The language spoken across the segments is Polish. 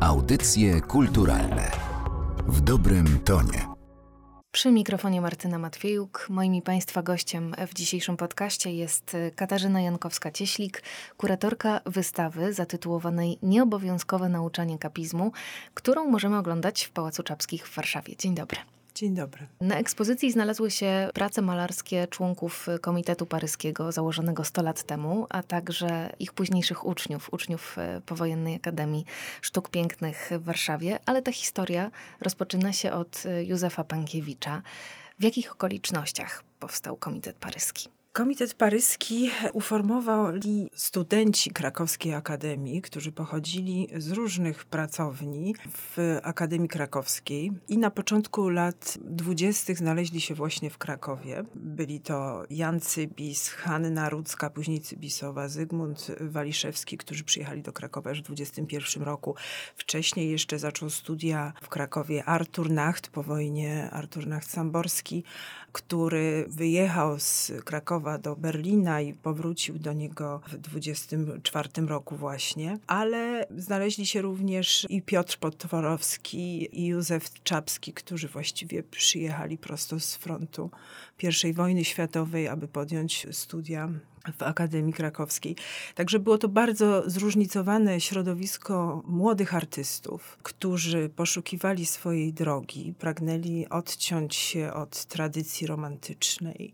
Audycje kulturalne w dobrym tonie. Przy mikrofonie Martyna Matwiejuk. Moim i Państwa gościem w dzisiejszym podcaście jest Katarzyna Jankowska-Cieślik, kuratorka wystawy zatytułowanej Nieobowiązkowe nauczanie kapizmu, którą możemy oglądać w Pałacu Czapskich w Warszawie. Dzień dobry. Dzień dobry. Na ekspozycji znalazły się prace malarskie członków Komitetu Paryskiego założonego 100 lat temu, a także ich późniejszych uczniów, uczniów e, Powojennej Akademii Sztuk Pięknych w Warszawie, ale ta historia rozpoczyna się od e, Józefa Pankiewicza. W jakich okolicznościach powstał Komitet Paryski? Komitet Paryski uformowali studenci Krakowskiej Akademii, którzy pochodzili z różnych pracowni w Akademii Krakowskiej i na początku lat dwudziestych znaleźli się właśnie w Krakowie. Byli to Jan Cybis, Hanna Rudzka, później Cybisowa, Zygmunt Waliszewski, którzy przyjechali do Krakowa już w 21 roku. Wcześniej jeszcze zaczął studia w Krakowie Artur Nacht, po wojnie Artur Nacht-Samborski, który wyjechał z Krakowa do Berlina i powrócił do niego w 24 roku właśnie, ale znaleźli się również i Piotr Potworowski i Józef Czapski, którzy właściwie przyjechali prosto z frontu I wojny światowej, aby podjąć studia w Akademii Krakowskiej. Także było to bardzo zróżnicowane środowisko młodych artystów, którzy poszukiwali swojej drogi, pragnęli odciąć się od tradycji romantycznej,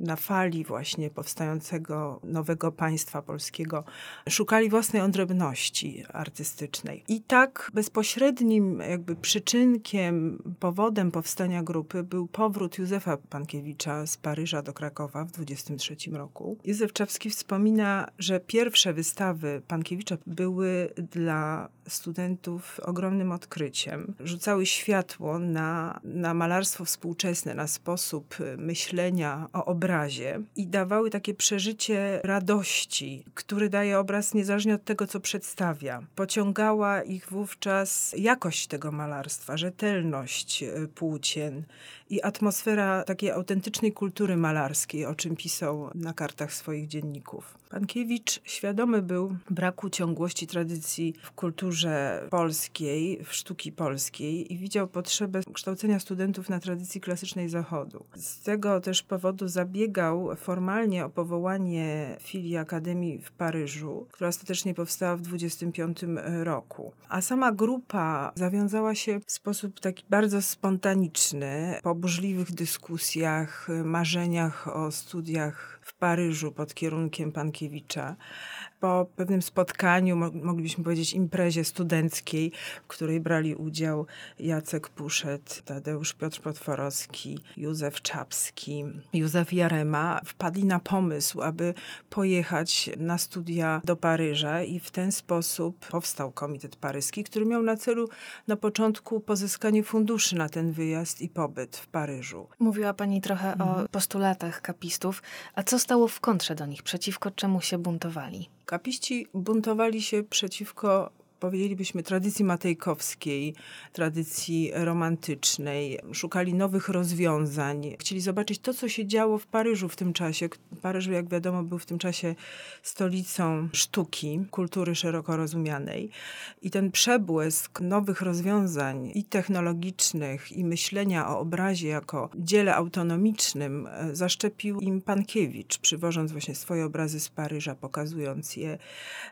na fali właśnie powstającego nowego państwa polskiego szukali własnej odrębności artystycznej. I tak bezpośrednim jakby przyczynkiem, powodem powstania grupy był powrót Józefa Pankiewicza z Paryża do Krakowa w 23 roku. Józef Czapski wspomina, że pierwsze wystawy Pankiewicza były dla studentów ogromnym odkryciem. Rzucały światło na, na malarstwo współczesne, na sposób myślenia o obrazie i dawały takie przeżycie radości, który daje obraz niezależnie od tego, co przedstawia. Pociągała ich wówczas jakość tego malarstwa, rzetelność y, płócien i atmosfera takiej autentycznej kultury malarskiej, o czym pisał na kartach swoich dzienników. Pankiewicz świadomy był braku ciągłości tradycji w kulturze polskiej, w sztuki polskiej i widział potrzebę kształcenia studentów na tradycji klasycznej Zachodu. Z tego też powodu zabiegał formalnie o powołanie filii Akademii w Paryżu, która ostatecznie powstała w 25 roku. A sama grupa zawiązała się w sposób taki bardzo spontaniczny, po burzliwych dyskusjach, marzeniach o studiach w Paryżu pod kierunkiem Pankiewicza po pewnym spotkaniu, moglibyśmy powiedzieć imprezie studenckiej, w której brali udział Jacek Puszet, Tadeusz Piotr Potworowski, Józef Czapski, Józef Jarema, wpadli na pomysł, aby pojechać na studia do Paryża i w ten sposób powstał Komitet Paryski, który miał na celu na początku pozyskanie funduszy na ten wyjazd i pobyt w Paryżu. Mówiła Pani trochę mhm. o postulatach kapistów, a co stało w kontrze do nich? Przeciwko czemu się buntowali? Kapiści buntowali się przeciwko powiedzielibyśmy, tradycji matejkowskiej, tradycji romantycznej. Szukali nowych rozwiązań. Chcieli zobaczyć to, co się działo w Paryżu w tym czasie. Paryż, jak wiadomo, był w tym czasie stolicą sztuki, kultury szeroko rozumianej. I ten przebłysk nowych rozwiązań i technologicznych, i myślenia o obrazie jako dziele autonomicznym e, zaszczepił im Pankiewicz, przywożąc właśnie swoje obrazy z Paryża, pokazując je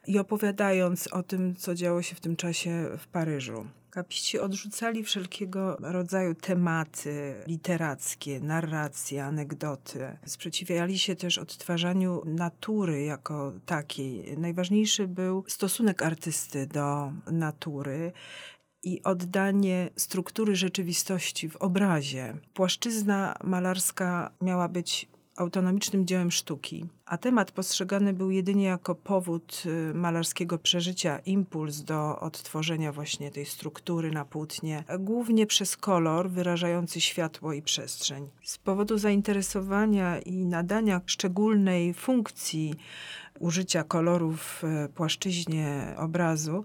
i opowiadając o tym, co działo się w tym czasie w Paryżu. Kapiści odrzucali wszelkiego rodzaju tematy literackie, narracje, anegdoty. Sprzeciwiali się też odtwarzaniu natury jako takiej. Najważniejszy był stosunek artysty do natury i oddanie struktury rzeczywistości w obrazie. Płaszczyzna malarska miała być autonomicznym dziełem sztuki, a temat postrzegany był jedynie jako powód y, malarskiego przeżycia, impuls do odtworzenia właśnie tej struktury na płótnie, głównie przez kolor wyrażający światło i przestrzeń. Z powodu zainteresowania i nadania szczególnej funkcji użycia kolorów w płaszczyźnie obrazu,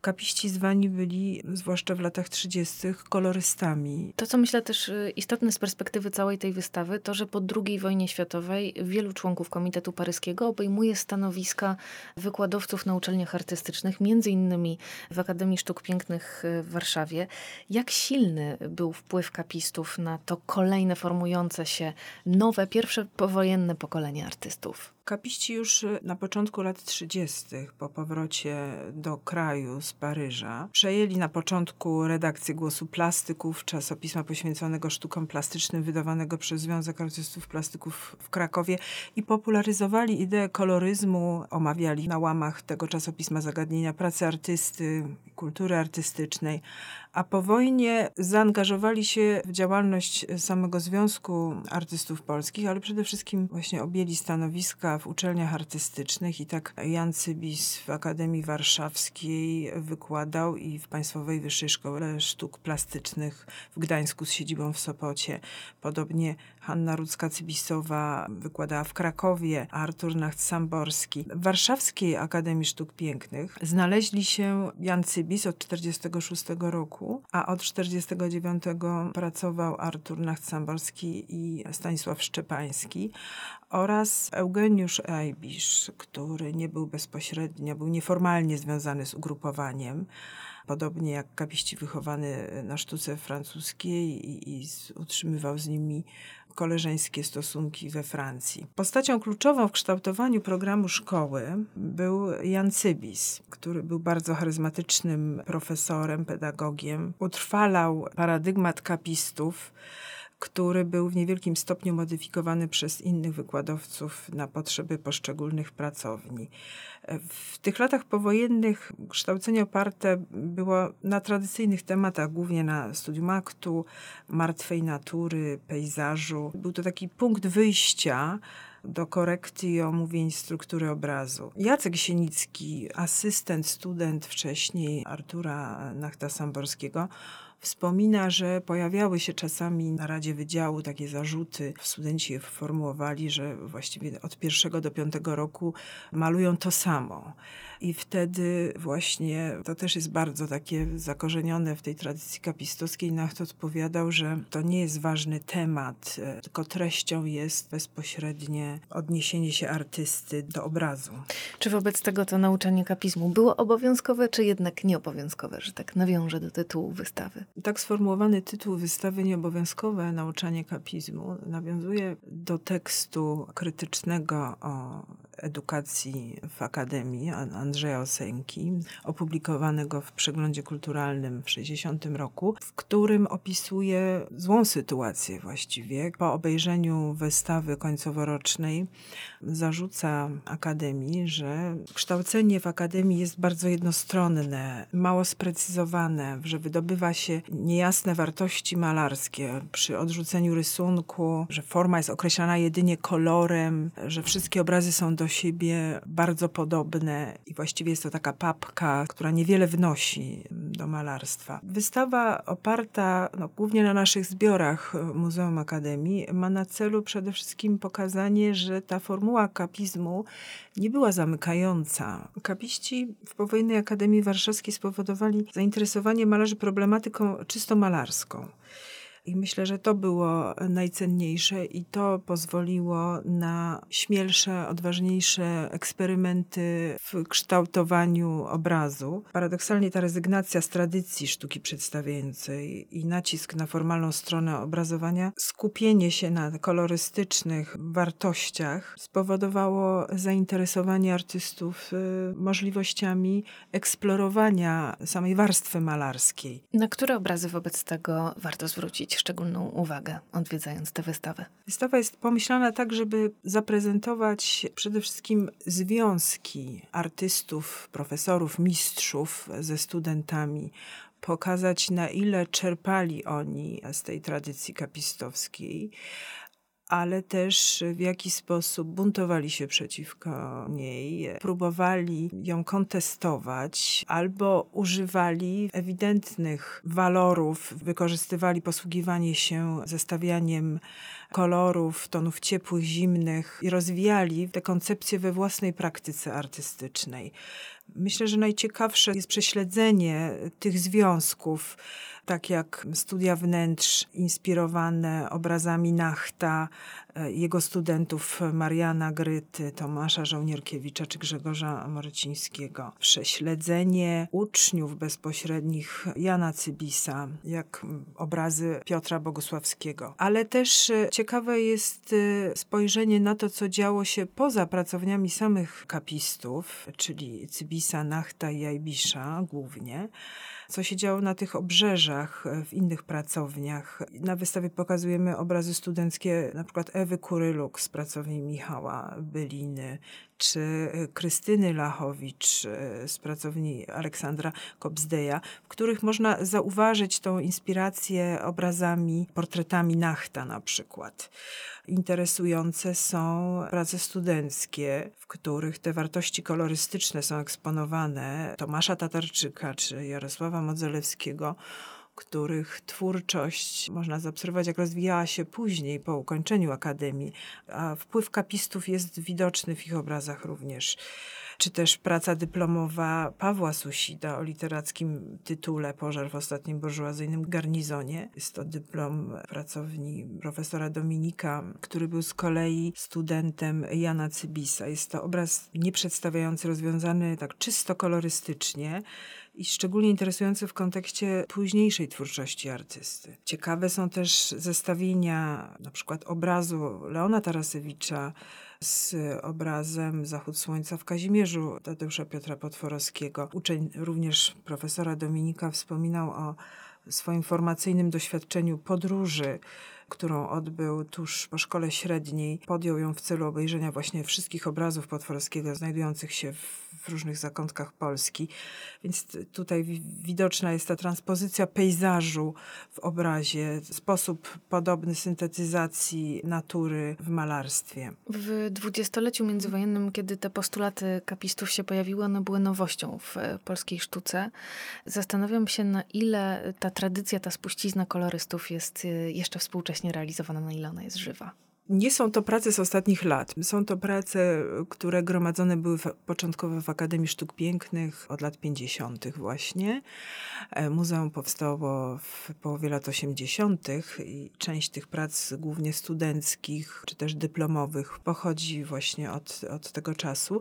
kapiści zwani byli, zwłaszcza w latach 30., kolorystami. To, co myślę też y, istotne z perspektywy całej tej wystawy, to, że po II wojnie światowej wielu członków Komitetu Paryskiego obejmuje stanowiska wykładowców na uczelniach artystycznych, między innymi w Akademii Sztuk Pięknych y, w Warszawie. Jak silny był wpływ kapistów na to kolejne formujące się nowe, pierwsze powojenne pokolenie artystów? Kapiści już y, na początku lat 30., po powrocie do kraju z Paryża, przejęli na początku redakcję Głosu Plastyków, czasopisma poświęconego sztukom plastycznym, wydawanego przez Związek Artystów Plastyków w Krakowie i popularyzowali ideę koloryzmu, omawiali na łamach tego czasopisma zagadnienia pracy artysty, kultury artystycznej, a po wojnie zaangażowali się w działalność samego Związku Artystów Polskich, ale przede wszystkim właśnie objęli stanowiska w uczelniach artystycznych i tak Jan Cybis w Akademii Warszawskiej wykładał i w Państwowej Wyższej Szkole Sztuk Plastycznych w Gdańsku z siedzibą w Sopocie. Podobnie Hanna Rudzka-Cybisowa wykładała w Krakowie, Artur Nacht-Samborski. W Warszawskiej Akademii Sztuk Pięknych znaleźli się Jan Cybis od 1946 roku, a od 1949 pracował Artur Nacht-Samborski i Stanisław Szczepański oraz Eugeniusz Ajbisz, który nie był bezpośrednio, był nieformalnie związany z ugrupowaniem, podobnie jak kapiści wychowany na sztuce francuskiej i, i utrzymywał z nimi koleżeńskie stosunki we Francji. Postacią kluczową w kształtowaniu programu szkoły był Jan Cybis, który był bardzo charyzmatycznym profesorem, pedagogiem. Utrwalał paradygmat kapistów, który był w niewielkim stopniu modyfikowany przez innych wykładowców na potrzeby poszczególnych pracowni. W tych latach powojennych kształcenie oparte było na tradycyjnych tematach, głównie na studium aktu, martwej natury, pejzażu. Był to taki punkt wyjścia do korekty i omówień struktury obrazu. Jacek Sienicki, asystent, student wcześniej Artura Nachta-Samborskiego, Wspomina, że pojawiały się czasami na Radzie Wydziału takie zarzuty. Studenci je formułowali, że właściwie od pierwszego do piątego roku malują to samo. I wtedy właśnie to też jest bardzo takie zakorzenione w tej tradycji kapistowskiej. Nacht odpowiadał, że to nie jest ważny temat, e, tylko treścią jest bezpośrednie odniesienie się artysty do obrazu. Czy wobec tego to nauczanie kapizmu było obowiązkowe, czy jednak nieobowiązkowe, że tak nawiążę do tytułu wystawy? Tak sformułowany tytuł wystawy Nieobowiązkowe nauczanie kapizmu nawiązuje do tekstu krytycznego o edukacji w Akademii Andrzeja Osenki, opublikowanego w przeglądzie kulturalnym w 60 roku, w którym opisuje złą sytuację właściwie. Po obejrzeniu wystawy końcoworocznej zarzuca Akademii, że kształcenie w Akademii jest bardzo jednostronne, mało sprecyzowane, że wydobywa się niejasne wartości malarskie przy odrzuceniu rysunku, że forma jest określana jedynie kolorem, że wszystkie obrazy są do siebie bardzo podobne i właściwie jest to taka papka, która niewiele wnosi do malarstwa. Wystawa oparta no, głównie na naszych zbiorach Muzeum Akademii ma na celu przede wszystkim pokazanie, że ta formuła kapizmu nie była zamykająca. Kapiści w powojennej Akademii Warszawskiej spowodowali zainteresowanie malarzy problematyką czysto malarską. I myślę, że to było najcenniejsze i to pozwoliło na śmielsze, odważniejsze eksperymenty w kształtowaniu obrazu. Paradoksalnie ta rezygnacja z tradycji sztuki przedstawiającej i nacisk na formalną stronę obrazowania, skupienie się na kolorystycznych wartościach spowodowało zainteresowanie artystów y, możliwościami eksplorowania samej warstwy malarskiej. Na które obrazy wobec tego warto zwrócić szczególną uwagę, odwiedzając tę wystawę? Wystawa jest pomyślana tak, żeby zaprezentować przede wszystkim związki artystów, profesorów, mistrzów ze studentami, pokazać na ile czerpali oni z tej tradycji kapistowskiej, ale też w jaki sposób buntowali się przeciwko niej, próbowali ją kontestować albo używali ewidentnych walorów, wykorzystywali posługiwanie się zestawianiem kolorów, tonów ciepłych, zimnych i rozwijali te koncepcje we własnej praktyce artystycznej. Myślę, że najciekawsze jest prześledzenie tych związków tak jak studia wnętrz inspirowane obrazami Nachta, e, jego studentów Mariana Gryty, Tomasza Żołnierkiewicza czy Grzegorza Morecińskiego. Prześledzenie uczniów bezpośrednich Jana Cybisa, jak obrazy Piotra Bogusławskiego. Ale też e, ciekawe jest e, spojrzenie na to, co działo się poza pracowniami samych kapistów, czyli Cybisa, Nachta i Jajbisza głównie co się działo na tych obrzeżach, e, w innych pracowniach. Na wystawie pokazujemy obrazy studenckie na przykład Ewy Kuryluk z pracowni Michała Byliny, czy e, Krystyny Lachowicz e, z pracowni Aleksandra Kobzdeja, w których można zauważyć tą inspirację obrazami, portretami Nachta na przykład. Interesujące są prace studenckie, w których te wartości kolorystyczne są eksponowane Tomasza Tatarczyka czy Jarosława Modzelewskiego których twórczość można zaobserwować, jak rozwijała się później, po ukończeniu akademii, a wpływ kapistów jest widoczny w ich obrazach również czy też praca dyplomowa Pawła Susida o literackim tytule Pożar w ostatnim burżuazyjnym garnizonie. Jest to dyplom pracowni profesora Dominika, który był z kolei studentem Jana Cybisa. Jest to obraz nieprzedstawiający, rozwiązany tak czysto kolorystycznie, i szczególnie interesujący w kontekście późniejszej twórczości artysty. Ciekawe są też zestawienia na przykład obrazu Leona Tarasewicza z obrazem Zachód Słońca w Kazimierzu Tadeusza Piotra Potworowskiego. Uczeń również profesora Dominika wspominał o swoim formacyjnym doświadczeniu podróży którą odbył tuż po szkole średniej. Podjął ją w celu obejrzenia właśnie wszystkich obrazów Potworskiego znajdujących się w różnych zakątkach Polski. Więc tutaj widoczna jest ta transpozycja pejzażu w obrazie, sposób podobny syntetyzacji natury w malarstwie. W dwudziestoleciu międzywojennym, kiedy te postulaty kapistów się pojawiły, one były nowością w polskiej sztuce. Zastanawiam się, na ile ta tradycja, ta spuścizna kolorystów jest y, jeszcze współcześna właśnie realizowana, na ile ona jest żywa. Nie są to prace z ostatnich lat. Są to prace, które gromadzone były początkowo w Akademii Sztuk Pięknych od lat 50. właśnie. E, muzeum powstało w połowie lat 80. i część tych prac, głównie studenckich czy też dyplomowych, pochodzi właśnie od, od tego czasu.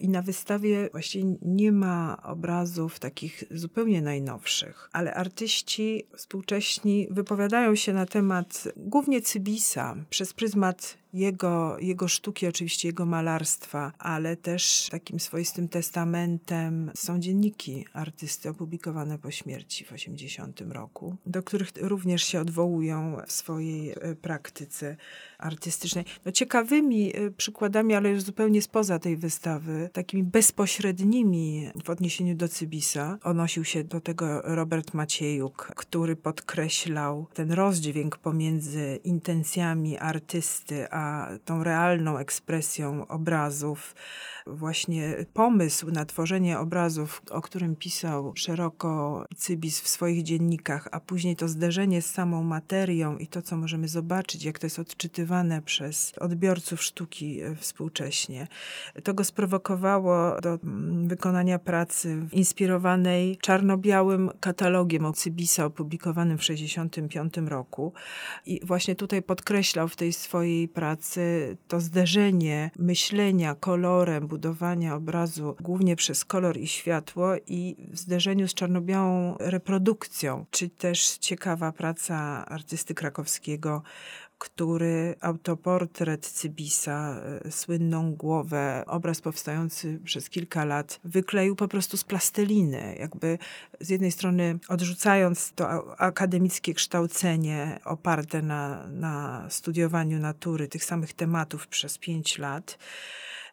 I na wystawie właśnie nie ma obrazów takich zupełnie najnowszych, ale artyści współcześni wypowiadają się na temat głównie Cybisa przez pryzmat temat jego, jego sztuki, oczywiście jego malarstwa, ale też takim swoistym testamentem są dzienniki artysty opublikowane po śmierci w 80 roku, do których również się odwołują w swojej e, praktyce artystycznej. No, ciekawymi e, przykładami, ale już zupełnie spoza tej wystawy, takimi bezpośrednimi w odniesieniu do Cybisa, odnosił się do tego Robert Maciejuk, który podkreślał ten rozdźwięk pomiędzy intencjami artysty a tą realną ekspresją obrazów, właśnie pomysł na tworzenie obrazów, o którym pisał szeroko Cybis w swoich dziennikach, a później to zderzenie z samą materią i to, co możemy zobaczyć, jak to jest odczytywane przez odbiorców sztuki e, współcześnie. To go sprowokowało do mm, wykonania pracy inspirowanej czarno-białym katalogiem Cybisa opublikowanym w 1965 roku. I właśnie tutaj podkreślał w tej swojej pracy to zderzenie myślenia kolorem, budowania obrazu głównie przez kolor i światło i w zderzeniu z czarno-białą reprodukcją, czy też ciekawa praca artysty krakowskiego który autoportret Cybisa, e, słynną głowę, obraz powstający przez kilka lat, wykleił po prostu z plasteliny. Jakby z jednej strony odrzucając to akademickie kształcenie oparte na, na studiowaniu natury, tych samych tematów przez pięć lat,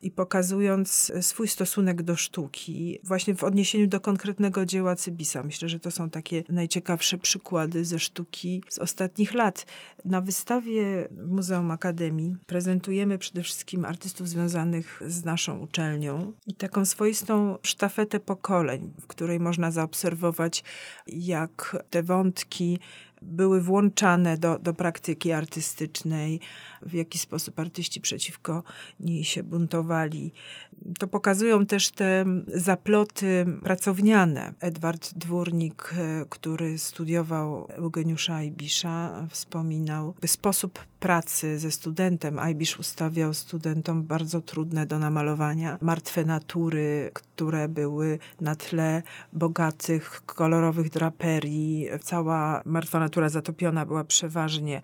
i pokazując swój stosunek do sztuki, właśnie w odniesieniu do konkretnego dzieła Cybisa. Myślę, że to są takie najciekawsze przykłady ze sztuki z ostatnich lat. Na wystawie Muzeum Akademii prezentujemy przede wszystkim artystów związanych z naszą uczelnią i taką swoistą sztafetę pokoleń, w której można zaobserwować, jak te wątki były włączane do, do praktyki artystycznej, w jaki sposób artyści przeciwko niej się buntowali. To pokazują też te zaploty pracowniane. Edward Dwórnik, e, który studiował Eugeniusza Ibisza, wspominał sposób pracy ze studentem. Ajbisz ustawiał studentom bardzo trudne do namalowania martwe natury, które były na tle bogatych, kolorowych draperii. Cała martwa natura zatopiona była przeważnie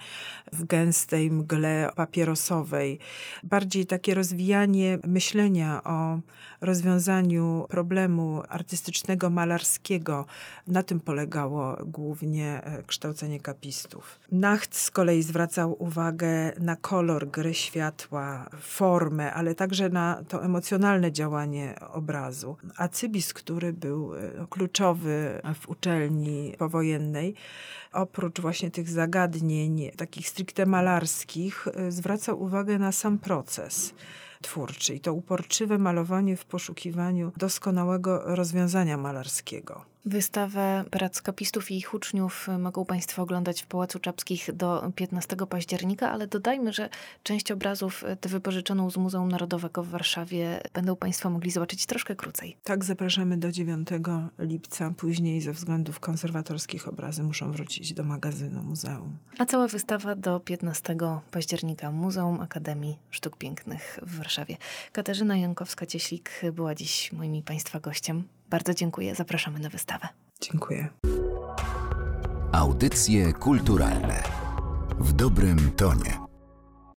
w gęstej mgle papierosowej. Bardziej takie rozwijanie myślenia o rozwiązaniu problemu artystycznego, malarskiego. Na tym polegało głównie e, kształcenie kapistów. Nacht z kolei zwracał uwagę na kolor gry światła, formę, ale także na to emocjonalne działanie obrazu. A Cybis, który był e, kluczowy w uczelni powojennej, oprócz właśnie tych zagadnień takich stricte malarskich, e, zwracał uwagę na sam proces twórczy i to uporczywe malowanie w poszukiwaniu doskonałego rozwiązania malarskiego. Wystawę prac kopistów i ich uczniów mogą Państwo oglądać w Pałacu Czapskich do 15 października, ale dodajmy, że część obrazów, tę wypożyczoną z Muzeum Narodowego w Warszawie, będą Państwo mogli zobaczyć troszkę krócej. Tak, zapraszamy do 9 lipca. Później ze względów konserwatorskich obrazy muszą wrócić do magazynu muzeum. A cała wystawa do 15 października Muzeum Akademii Sztuk Pięknych w Warszawie. Katarzyna Jankowska-Cieślik była dziś moim Państwa gościem. Bardzo dziękuję. Zapraszamy na wystawę. Dziękuję. Audycje kulturalne w dobrym tonie.